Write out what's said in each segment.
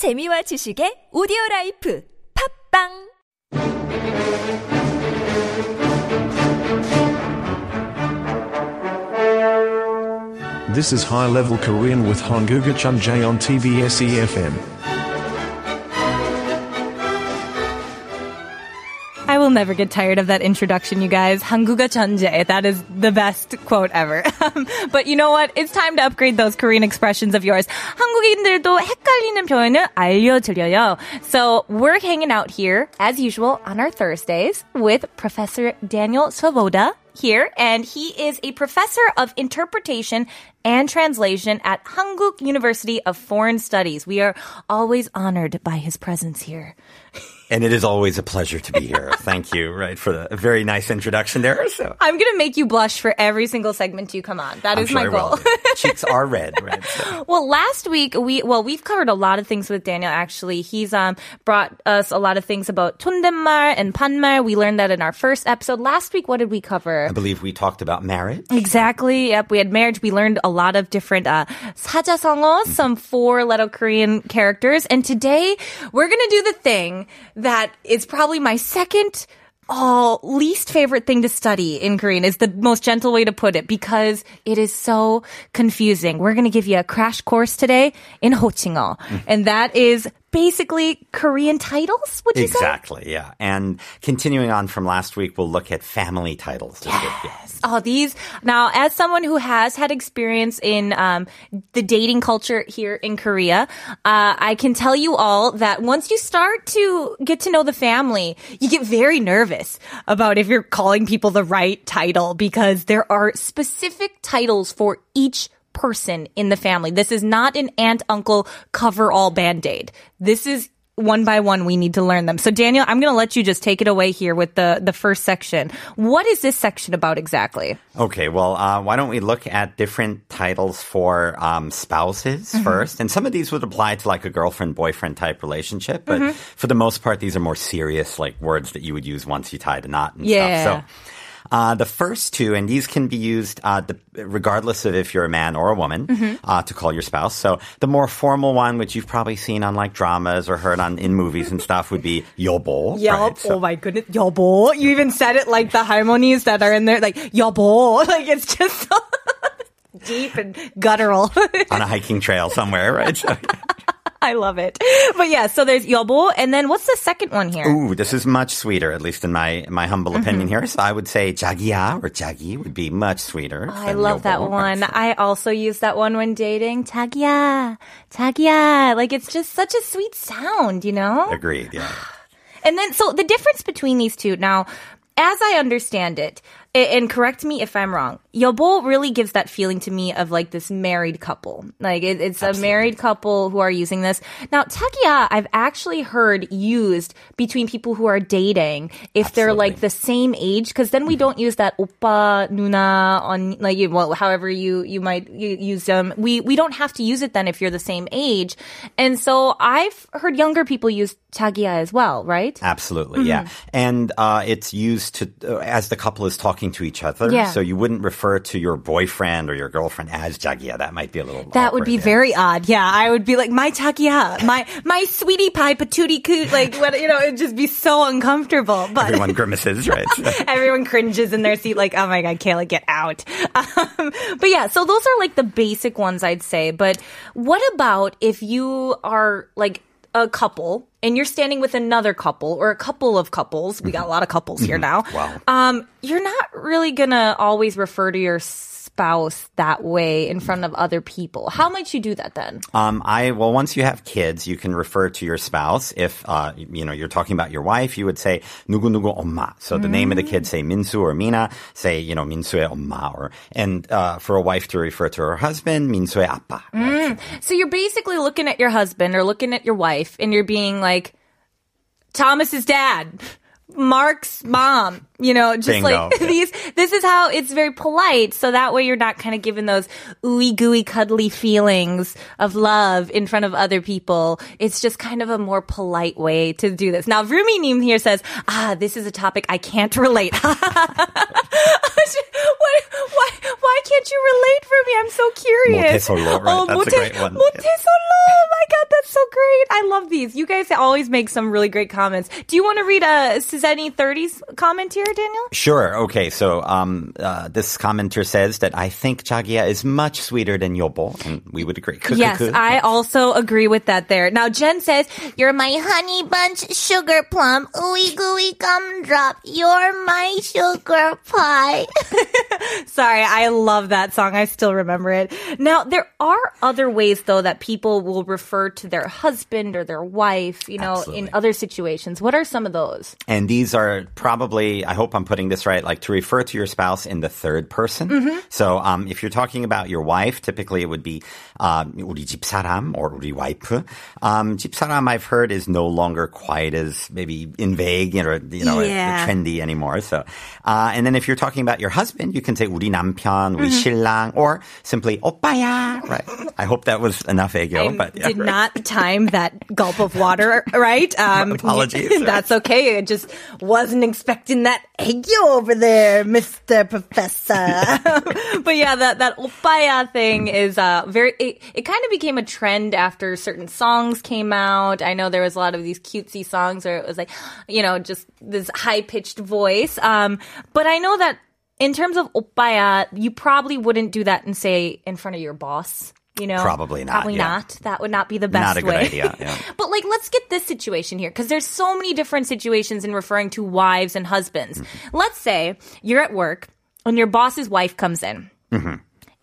재미와 지식의 오디오 라이프 팝빵 This is High Level Korean with Honguga Chunjae on TBS EFM. will never get tired of that introduction, you guys. 한국어 천재. That is the best quote ever. Um, but you know what? It's time to upgrade those Korean expressions of yours. 한국인들도 헷갈리는 표현을 알려드려요. So we're hanging out here, as usual, on our Thursdays with Professor Daniel Svoboda here, and he is a professor of interpretation and translation at Hankuk University of Foreign Studies. We are always honored by his presence here. And it is always a pleasure to be here. Thank you, right, for the very nice introduction there. So I'm gonna make you blush for every single segment you come on. That I'm is sure my goal. Cheeks are red. So. Well, last week we well we've covered a lot of things with Daniel. Actually, he's um brought us a lot of things about tundemar and panmar. We learned that in our first episode last week. What did we cover? I believe we talked about marriage. Exactly. Yep, we had marriage. We learned a lot of different uh, mm-hmm. some four-letter Korean characters. And today we're going to do the thing that is probably my second oh, least favorite thing to study in Korean is the most gentle way to put it because it is so confusing. We're going to give you a crash course today in Ho mm-hmm. and that is basically Korean titles, would you say? Exactly, yeah. And continuing on from last week, we'll look at family titles. Yes. Oh, these now, as someone who has had experience in um, the dating culture here in Korea, uh, I can tell you all that once you start to get to know the family, you get very nervous about if you're calling people the right title because there are specific titles for each person in the family. This is not an aunt uncle cover all band aid. This is one by one we need to learn them. So Daniel, I'm going to let you just take it away here with the the first section. What is this section about exactly? Okay, well, uh, why don't we look at different titles for um, spouses Mm-hmm. first? And some of these would apply to like a girlfriend boyfriend type relationship, but Mm-hmm. for the most part, these are more serious, like words that you would use once you tied a knot and Yeah. stuff. So. Uh, the first two, and these can be used uh, the, regardless of if you're a man or a woman Mm-hmm. uh, to call your spouse. So the more formal one, which you've probably seen on like dramas or heard on in movies and stuff, would be yobo. right? So- oh my goodness. 여보. You even said it like the harmonies that are in there, like 여보. Like it's just so deep and guttural. on a hiking trail somewhere, right? So- I love it. But yeah, so there's yobo, and then what's the second one here? Ooh, this is much sweeter, at least in my my humble mm-hmm. opinion here. So I would say jagia or jagi would be much sweeter. Oh, I love that one. I also use that one when dating. Jagia, jagia. Like it's just such a sweet sound, you know? Agreed. Yeah. And then, so the difference between these two now, as I understand it, and correct me if I'm wrong, 여보 really gives that feeling to me of like this married couple. Like it, it's a married couple who are using this. Now, takia, I've actually heard used between people who are dating if they're like the same age, because then we mm-hmm. don't use that oppa, nuna on like you- well, however you you might use them. We we don't have to use it then if you're the same age. And so I've heard younger people use tagia as well, right? Absolutely, yeah. Mm-hmm. And uh, it's used to uh, as the couple is talking to each other. Yeah. So you wouldn't refer to your boyfriend or your girlfriend as jagiya. That might be a little. That would be yeah. very odd. Yeah, I would be like my takia, my my sweetie pie patootie coot. Like what you know, it'd just be so uncomfortable. But Everyone grimaces, right? everyone cringes in their seat, like oh my god, Kayla, get out. Um, but yeah, so those are like the basic ones I'd say. But what about if you are like a couple and you're standing with another couple or a couple of couples? We got a lot of couples here now. Wow. Um, you're not really gonna always refer to your spouse that way in front of other people. How might you do that then? Um, I well, once you have kids, you can refer to your spouse. If uh, you know you're talking about your wife, you would say nugu nugu 엄마. So the name of the kid, say Minsu or Mina. Say you know Minsu의 엄마. Or and uh, for a wife to refer to her husband, Minsu appa. Mm. So you're basically looking at your husband or looking at your wife, and you're being like. Thomas's dad. Mark's mom, you know, just Bingo. like these, this is how it's very polite. So that way you're not kind of giving those ooey gooey cuddly feelings of love in front of other people. It's just kind of a more polite way to do this. Now, Rumi Neem here says, ah, this is a topic I can't relate. what, why, why can't you relate for me? I'm so curious. 모태솔로, right? Oh, That's a 모태, great one. 모태솔로. Oh my god, that's so great. I love these. You guys always make some really great comments. Do you want to read a Suzanne 30's comment here, Daniel? Sure. Okay. So um, uh, this commenter says that I think Chagia is much sweeter than Yobo, and we would agree. yes, I also agree with that there. Now, Jen says, You're my honey bunch sugar plum, ooey gooey gumdrop. You're my sugar pie. Sorry, I love that song. I still remember it. Now, there are other ways, though, that people will refer to their husband or their wife, you know, in Absolutely. other situations. What are some of those? And these are probably, I hope I'm putting this right, like to refer to your spouse in the third person. Mm-hmm. So, um, if you're talking about your wife, typically it would be, um, 우리 집사람 or 우리 와이프. Um, 집사람 I've heard is no longer quite as maybe in vague, you know, you know, Yeah. trendy anymore. So, uh, and then if you're talking about your husband, you can say 우리 남편, 우리 Mm-hmm. 신랑, or simply 오빠야. Right. I hope that was enough 애교, I but yeah, did right. not time that gulp of water right. Um, Apologies. That's okay. I just wasn't expecting that egg you over there, Mister Professor. but yeah, that that opaya thing is uh very. It, it kind of became a trend after certain songs came out. I know there was a lot of these cutesy songs where it was like, you know, just this high pitched voice. Um, but I know that. In terms of opaya, you probably wouldn't do that and say in front of your boss You know, Probably not, Probably yeah. not. That would not be the best Not a good way. idea, yeah. but like, let's get this situation here because there's so many different situations in referring to wives and husbands. Mm-hmm. Let's say you're at work and your boss's wife comes in. Mm-hmm.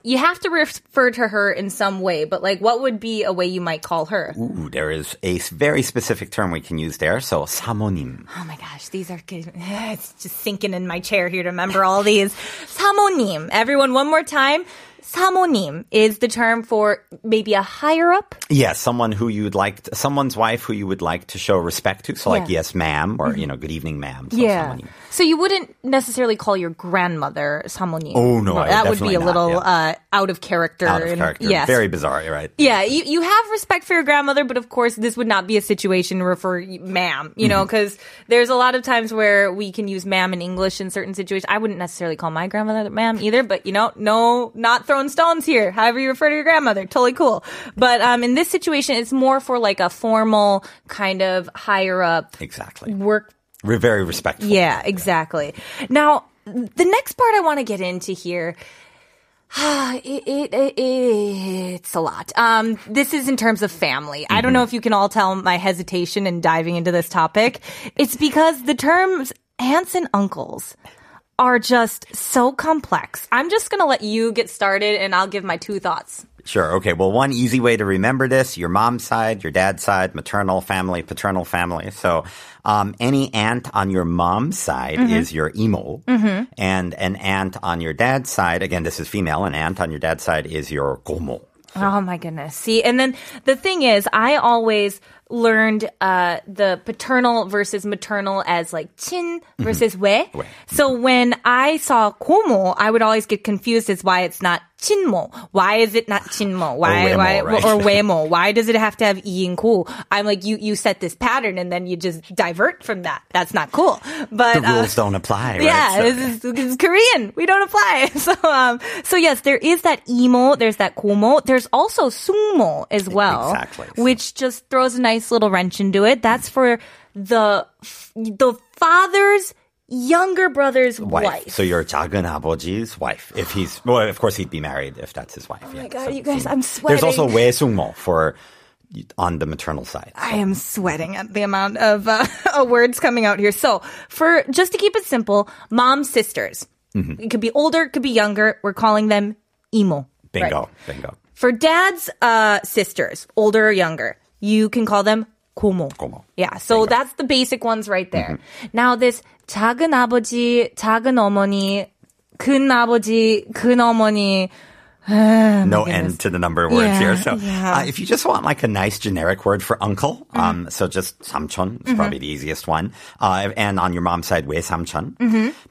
You have to refer to her in some way, but like, what would be a way you might call her? Ooh, there is a s- very specific term we can use there. So, 사모님. Oh my gosh, these are good. It's just sinking in my chair here to remember all these. 사모님. Everyone, one more time. 사모님 is the term for maybe a higher up. Yes, someone who you'd like, to, someone's wife who you would like to show respect to. So, like, Yeah. Mm-hmm. yes, ma'am, or, you know, good evening, ma'am. So Yeah. 사모님. So you wouldn't necessarily call your grandmother samonim. Oh, no, I- that would be definitely a not, little yeah. uh, out of character. Out of and- character. Yes. Very bizarre, you're right? yeah, you, you have respect for your grandmother, but of course, this would not be a situation where for ma'am, you Mm-hmm. know, because there's a lot of times where we can use ma'am in English in certain situations. I wouldn't necessarily call my grandmother ma'am either, but you know, no, not throwing stones here. However you refer to your grandmother, totally cool. But um, in this situation, it's more for like a formal kind of higher up Exactly. work We're very respectful. yeah, exactly. Now, the next part I want to get into here. It, it, it, it's a lot. Um, this is in terms of family. I don't know if you can all tell my hesitation in diving into this topic. It's because the terms aunts and uncles are just so complex. I'm just going to let you get started and I'll give my two thoughts. Sure. Okay. Well, one easy way to remember this: your mom's side, your dad's side, maternal family, paternal family. So, um, any aunt on your mom's side Mm-hmm. is your emo, and an aunt on your dad's side, again, this is female. An aunt on your dad's side is your gomo. Oh my goodness. See, and then the thing is, I always learned uh, the paternal versus maternal as like chin mm-hmm. versus mm. So when I saw gomo, I would always get confused as why it's not chinmo. Why is it not chinmo? Why, or why, right? or weimo? Why does it have to have e and cool? I'm like, you, you set this pattern and then you just divert from that. That's not cool. But the rules uh, don't apply. Right? Yeah, so. is Korean. We don't apply. So, um, so yes, there is that emo. There's that gomo. There's also sumo as well, exactly. which just throws a nice little wrench into it. That's for the the father's younger brother's wife. wife. So your 작은 아버지's wife. If he's well, of course he'd be married if that's his wife. Oh my God, you guys, I'm There's also sweating. 외숙모 for on the maternal side. I am sweating at the amount of uh, words coming out here. So, for just to keep it simple, mom sisters. Mm-hmm. It could be older, it could be younger. We're calling them emo. Bingo, Right. bingo. For dad's uh, sisters, older or younger, you can call them 고모. 고모. Yeah, so that's the basic ones right there. Now this 작은 아버지, 작은 어머니, 큰 아버지, 큰 어머니. no end to the number of words Yeah, here. So yeah. uh, if you just want like a nice generic word for uncle, um, so just samchon is probably the easiest one. Uh, and on your mom's side, we samchon.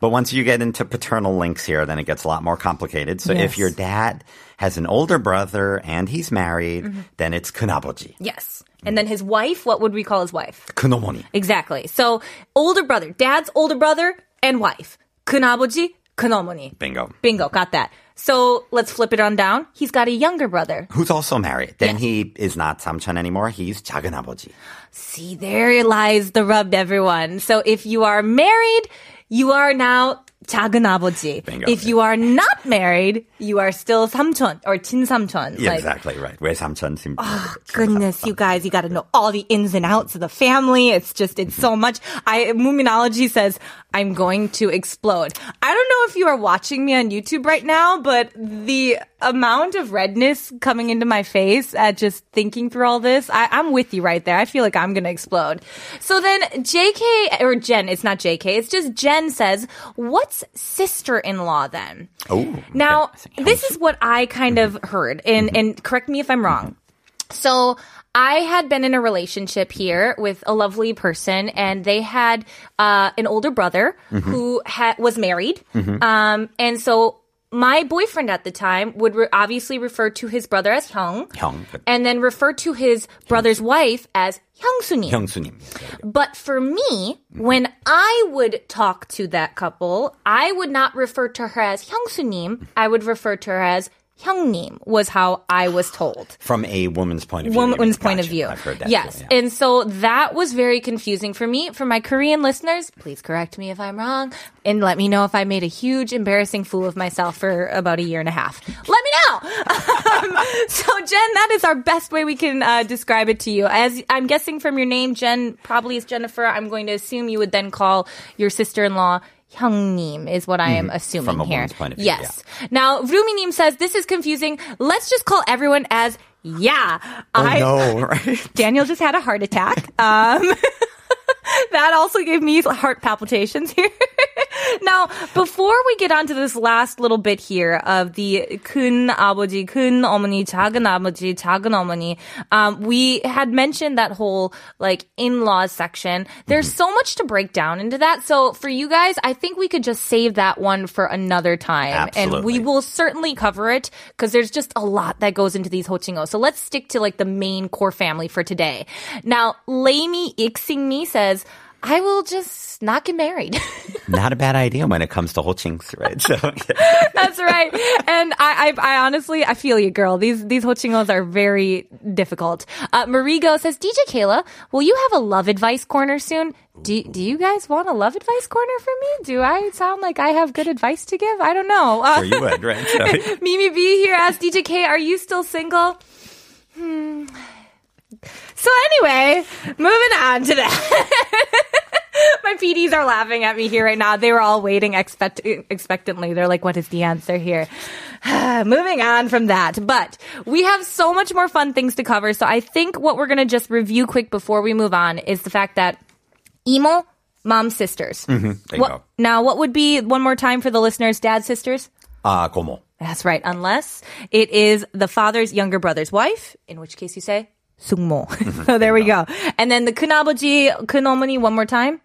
But once you get into paternal links here, then it gets a lot more complicated. So Yes. if your dad has an older brother and he's married, then it's 큰아버지, Yes. And then his wife, what would we call his wife? 큰어머니. Exactly. So older brother, dad's older brother and wife. 큰 아버지, 큰어머니. Bingo. Bingo, got that. So let's flip it on down. He's got a younger brother. Who's also married. Then he is not 삼촌 anymore. He's 작은 아버지. See, there lies the rub, everyone. So if you are married, you are now 작은 아버지. Bingo. If you are not married, you are still 삼촌 or 친삼촌. Yeah, Like, exactly right. 외삼촌 sim. Goodness, you guys, you got to know all the ins and outs of the family. It's just, it's so much. I, Moominology says, I'm going to explode. I don't know if you are watching me on YouTube right now, but the amount of redness coming into my face at just thinking through all this, I, I'm with you right there. I feel like I'm going to explode. So then JK, or Jen, it's not JK, it's just Jen says, what's sister-in-law then? Oh. Now, this is what I kind of heard, and, and correct me if I'm wrong. So I had been in a relationship here with a lovely person, and they had uh, an older brother mm-hmm. who ha- was married. Mm-hmm. Um, and so my boyfriend at the time would re- obviously refer to his brother as Hyung, Hyung. and then refer to his brother's wife as Hyungsunim. Hyungsunim. But for me, when I would talk to that couple, I would not refer to her as Hyungsunim. I would refer to her as 형님, was how I was told. From a woman's point of view. Woman's Gotcha. point of view. I've heard that. Yes. too, yeah. And so that was very confusing for me. For my Korean listeners, please correct me if I'm wrong and let me know if I made a huge embarrassing fool of myself for about a year and a half. Let me know. um, so Jen, that is our best way we can uh, describe it to you. As I'm guessing from your name, Jen probably is Jennifer. I'm going to assume you would then call your sister-in-law 형님 is what I am assuming Mm-hmm. From a here. woman's point of view, yes. Now, Ruminim says this is confusing. Let's just call everyone as yeah. Oh, I, no, right? Daniel just had a heart attack. Um, that also gave me heart palpitations here. now, before we get on to this last little bit here of the 큰 아버지, 큰 어머니, 작은 아버지, 작은 어머니, um, we had mentioned that whole like in-laws section. There's so much to break down into that. So for you guys, I think we could just save that one for another time, and we Absolutely. will certainly cover it because there's just a lot that goes into these hochingos. So let's stick to like the main core family for today. Now, Lamy Ixingmi says, I will just not get married. Not a bad idea when it comes to hochings, right? So, That's right. And I, I, I honestly, I feel you, girl. These, these hochingos are very difficult. Uh, Marigo says, DJ Kayla, will you have a love advice corner soon? Do, do you guys want a love advice corner from me? Do I sound like I have good advice to give? I don't know. Uh, sure you would, right? So, Mimi B here asks DJ K, are you still single? Hmm. So anyway, moving on to that. My PDs are laughing at me here right now. They were all waiting expect- expectantly. They're like, what is the answer here? moving on from that. But we have so much more fun things to cover. So I think what we're going to just review quick before we move on is the fact that emo, mom, sisters. there you What- go. now, what would be one more time for the listeners, dad, sisters? Uh, gomo. That's right, unless it is the father's younger brother's wife, in which case you say sungmo. so there we go. And then the kunaboji kunomani one more time.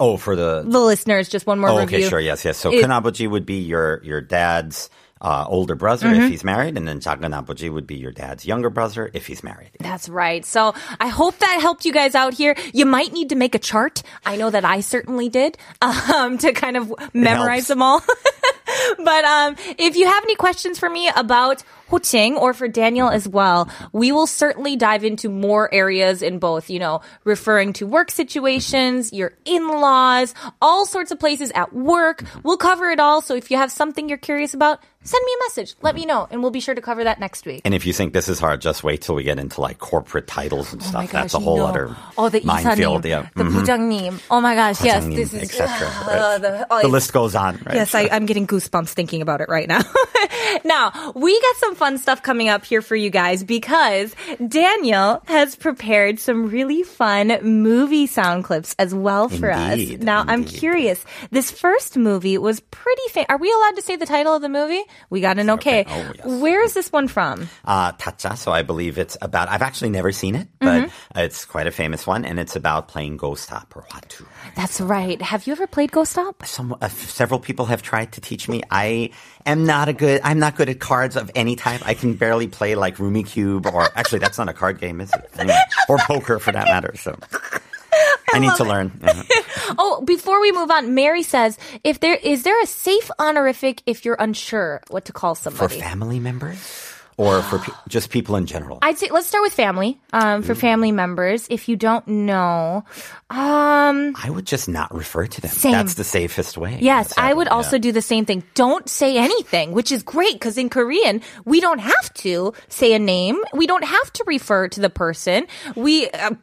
Oh, for the the listeners, just one more. Oh, review. okay, sure, yes, yes. So it, kunaboji would be your your dad's. Uh, older brother mm-hmm. if he's married, and then Jaganabuji would be your dad's younger brother if he's married. That's right. So I hope that helped you guys out here. You might need to make a chart. I know that I certainly did um, to kind of memorize them all. but um, if you have any questions for me about Hoching or for Daniel as well, we will certainly dive into more areas in both, you know, referring to work situations, your in-laws, all sorts of places at work. We'll cover it all. So if you have something you're curious about, send me a message. Let me know and we'll be sure to cover that next week. And if you think this is hard, just wait till we get into like corporate titles and Oh stuff. my gosh, That's a whole you know. other oh, the minefield. 이사님, Yeah. the Mhm. 부장님. Oh my gosh, yes, 부장님, this is etc., uh, right. the, oh, The it's- list goes on, right? Yes, I, I'm getting goosebumps thinking about it right now. now, we got some fun stuff coming up here for you guys because Daniel has prepared some really fun movie sound clips as well for Indeed, us. Now, I'm curious. This first movie was pretty famous. Are we allowed to say the title of the movie? We got an okay. Okay. Oh, yes. Where is this one from? uh, Tazza. So I believe it's about. I've actually never seen it, but Mm-hmm. it's quite a famous one, and it's about playing Go-Stop or Hwatu. That's right. Have you ever played Go-Stop? Some uh, several people have tried to teach me. I am not a good. I'm not good at cards of any type. I can barely play like Rummikub, or actually, that's not a card game, is it? Anyway, or poker for that matter. So. I need to learn. Uh-huh. Oh, before we move on, Mary says, if there is there a safe honorific if you're unsure what to call somebody For family members? or for just people in general? I'd say let's start with family. Um, for family members, if you don't know, um, I would just not refer to them. Same. That's the safest way. Yes, I would yeah. also do the same thing. Don't say anything, which is great because in Korean we don't have to say a name. We don't have to refer to the person. We uh,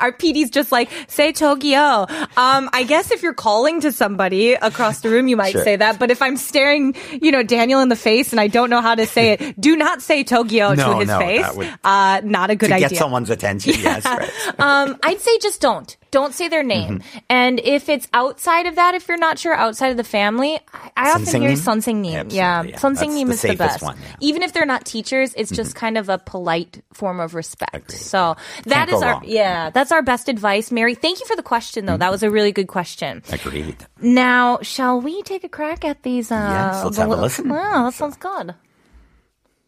our PD's just like say Tokyo. Um, I guess if you're calling to somebody across the room, you might sure. say that. But if I'm staring, you know, Daniel in the face and I don't know how to say it, do not say Tokyo no, to his no, face. Would, uh, not a good to idea. Get someone's attention. Yeah. Yes. Right. um, I'd say just don't. Don't say their name. Mm-hmm. And if it's outside of that, if you're not sure outside of the family, I, I often hear Sunsing Neem. Yeah. yeah. Sunsing name is the best. One, yeah. Even if they're not teachers, it's just mm-hmm. kind of a polite form of respect. Agreed. So that Can't is our, wrong. yeah, mm-hmm. that's our best advice. Mary, thank you for the question though. Mm-hmm. That was a really good question. Agreed. Now, shall we take a crack at these? Uh, yes, let's have a listen. Wow, that sounds good.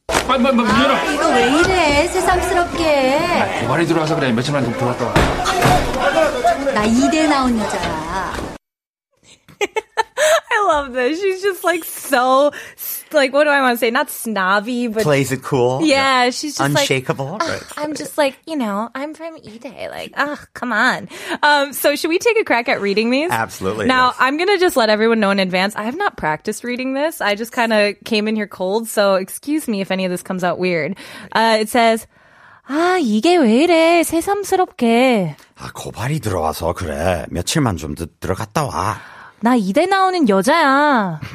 빨리 빨리 빨리 열어. 이거 왜 이래 새삼스럽게 고발이 들어와서 그래. 며칠만 좀더 갔다 와. 나 2대 나온 여자야 I love this. She's just like so, like, what do I want to say? Not snobby, but Plays it cool. Yeah, she's just Unshakable. like, right. "Ugh," I'm just like, you know, I'm from E-Day. Like, ugh, come on. Um, so should we take a crack at reading these? Absolutely, Now, yes. I'm going to just let everyone know in advance. I have not practiced reading this. I just kind of came in here cold. So excuse me if any of this comes out weird. Uh, it says, 아, 이게 왜 이래. 새삼스럽게. 아, 고발이 들어와서 그래. 며칠만 좀 더 들어갔다 와. 나 이대 나오는 여자야.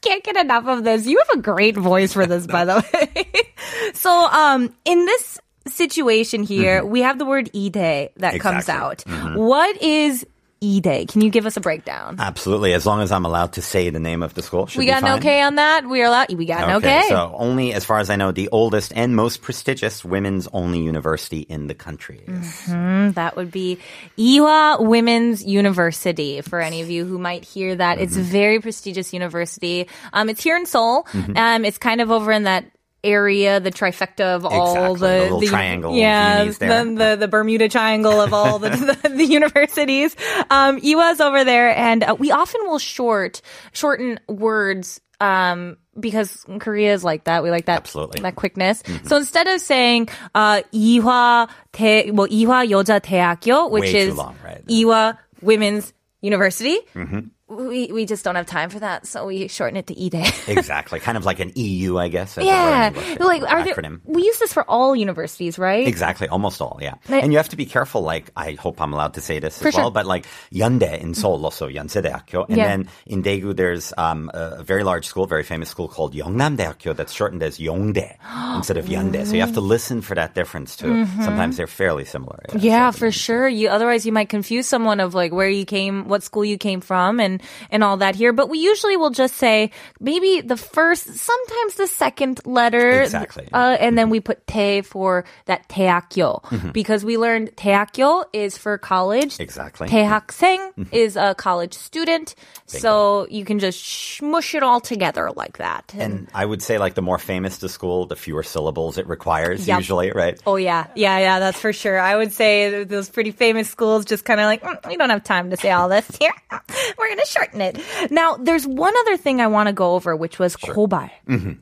Just can't get enough of this. You have a great voice for this, by the way. so, um, in this situation here, we have the word ide that comes Exactly. out. What is ide? Can you give us a breakdown? Absolutely. As long as I'm allowed to say the name of the school, should we be got an okay on that. We are allowed. We got an okay. So only, as far as I know, the oldest and most prestigious women's only university in the country. Mm-hmm. That would be Ewha Women's University. For any of you who might hear that, it's a very prestigious university. Um, it's here in Seoul. Um, it's kind of over in that area, the trifecta of all exactly, the, the, the triangle. Yeah, the, the, the Bermuda Triangle of all the, the, the, universities. Um, Ewha's over there, and uh, we often will short shorten words. Um, because Korea is like that. We like that Absolutely. that quickness. Mm-hmm. So instead of saying uh Ewha 대, well Ewha 여자 대학교, which Way is 이화 right? Ewha Women's University. Mm-hmm we, we just don't have time for that. So we shorten it to 이대. exactly. Kind of like an EU, I guess. yeah. Like, are there, we use this for all universities, right? Exactly, almost all, yeah. But- and you have to be careful, like, I hope I'm allowed to say this as well, but like, Yonde in Seoul, also Yonsei-daekyo. And Yeah. then in Daegu, there's um, a very large school, very famous school called Yeongnam-daekyo that's shortened as Yongdae instead of Yonde. So you have to listen for that difference too. Sometimes they're fairly similar. Mm-hmm. Yeah, So- for sure. You otherwise you might confuse someone of like where you came, what school you came from, and and all that here. But we usually will just say maybe the first, sometimes the second letter, Exactly. uh, and then we put 태 for that 대학교 because we learned 대학교 is for college. Mm-hmm. Exactly. 대학생 is a college student, so you can just smush it all together like that. And I would say, like, the more famous the school, the fewer syllables it requires, Yep. usually, right? Oh yeah, yeah, yeah. That's for sure. I would say th- those pretty famous schools just kind of like "Mm, we don't have time to say all this here. We're gonna shorten it. Now, there's one other thing I want to go over, which was kobar.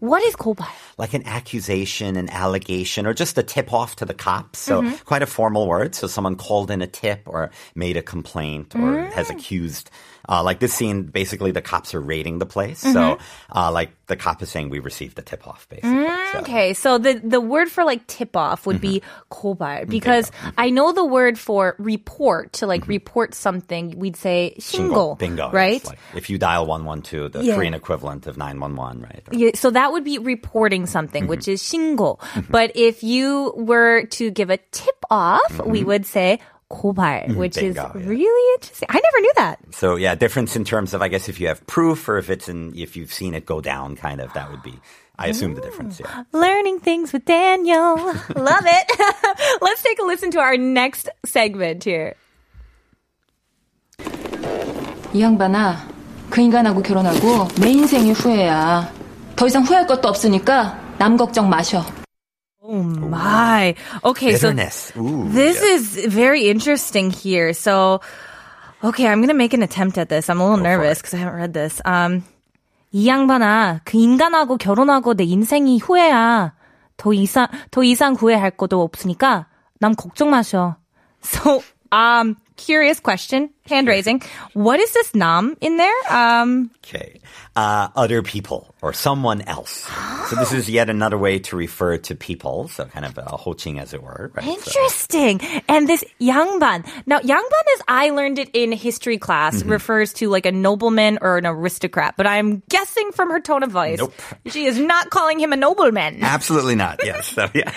What is kobar? like an accusation, an allegation, or just a tip off to the cops. So Mm-hmm. quite a formal word. So someone called in a tip or made a complaint or Mm. has accused. Uh, like this scene, basically the cops are raiding the place. Mm-hmm. So, uh, like the cop is saying we received a tip off, basically. So- Okay, so the the word for like tip off would be kobar because I know the word for report to like report something. We'd say Shingle. shingle, Bingo right? It's Like if you dial 112, the Yeah. Korean equivalent of 911, right? Or- Yeah, so that would be reporting something, which is 신고. But if you were to give a tip off, we would say 고발, which is Bingo, yeah. really interesting. I never knew that. So yeah, difference in terms of, I guess, if you have proof or if it's in, if you've seen it go down, kind of, that would be, I assume the difference, yeah. Learning things with Daniel. Love it. Let's take a listen to our next segment here. 이 양반아, 그 인간하고 결혼하고 내 인생이 후회야. 더 이상 후회할 것도 없으니까 남 걱정 마셔. Oh my. Okay, so Bitterness. Ooh, this yeah. is very interesting here. So, okay, I'm gonna make an attempt at this. I'm a little nervous because I haven't read this. Um, 이 양반아, 그 인간하고 결혼하고 내 인생이 후회야. 더 이상 더 이상 후회할 것도 없으니까 남 걱정 마셔. So, um, curious question, hand raising. What is this nam in there? Um, Okay. Uh, other people or someone else. so this is yet another way to refer to people. So kind of uh, hoching as it were. Right? So- Interesting. And this Yangban. Now, Yangban, as I learned it in history class, Mm-hmm. refers to like a nobleman or an aristocrat. But I'm guessing from her tone of voice, Nope. she is not calling him a nobleman. Absolutely not. Yes. So yeah.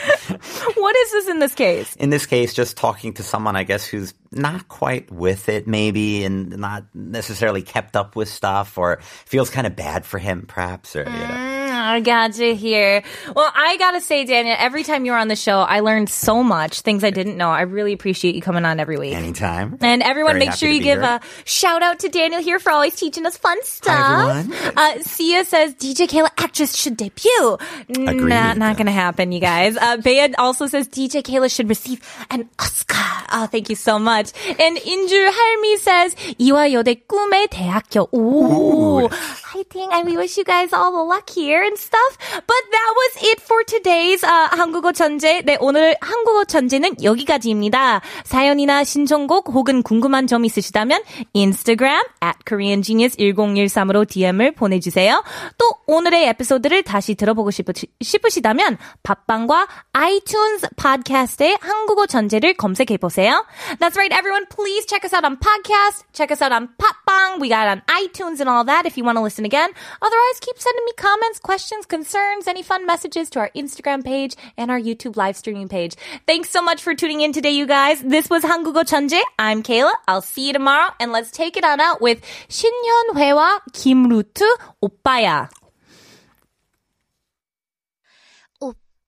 what is this in this case? In this case, just talking to someone, I guess, who's not quite with it, maybe, and not necessarily kept up with stuff, or feels kind of bad for him, perhaps, or you know. Mm, I gotcha here. Well, I gotta say, Daniel, every time you're on the show, I learned so much, things I didn't know. I really appreciate you coming on every week. anytime. And everyone, Very make happy sure to you be give here. a shout out to Daniel here for always teaching us fun stuff. everyone. Uh, Sia says DJ Kayla actress should debut. Agreed. Not, not gonna happen, you guys. Uh, Bea also says DJ Kayla should receive an Oscar. Oh, thank you so much. And Injur Halmi says 이화 여대 꿈의 대학교. Ooh. I think I we wish you guys all the luck here and stuff. But that was it for today's uh, 한국어 천재. 네, 오늘 한국어 천재는 여기까지입니다. 사연이나 신청곡 혹은 궁금한 점 있으시다면 인스타그램 at koreangenius1013으로 DM을 보내주세요. 또 오늘의 에피소드를 다시 들어보고 싶으시, 싶으시다면 팟빵과 아이튠즈 팟캐스트에 한국어 천재를 검색해보세요. That's right, everyone. Please check us out on podcast. Check us out on 팟빵. We got on iTunes and all that if you want to listen again. Otherwise, keep sending me comments, questions, questions, concerns, any fun messages to our Instagram page and our YouTube live streaming page. Thanks so much for tuning in today, you guys. This was 한국어 천재. I'm Kayla. I'll see you tomorrow. And let's take it on out with 신현희와 김루트 오빠야.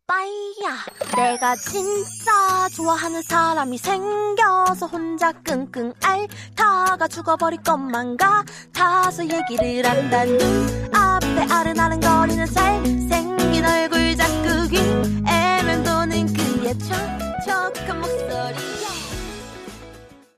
빠이야. 내가 진짜 좋아하는 사람이 생겨서 혼자 끙끙 앓다가 죽어버릴 것만 같아서 얘기를 한다. 네 눈앞에 아른아른거리는 잘생긴 얼굴 자꾸 귀 애면 도는 그의 촉촉한 목소리에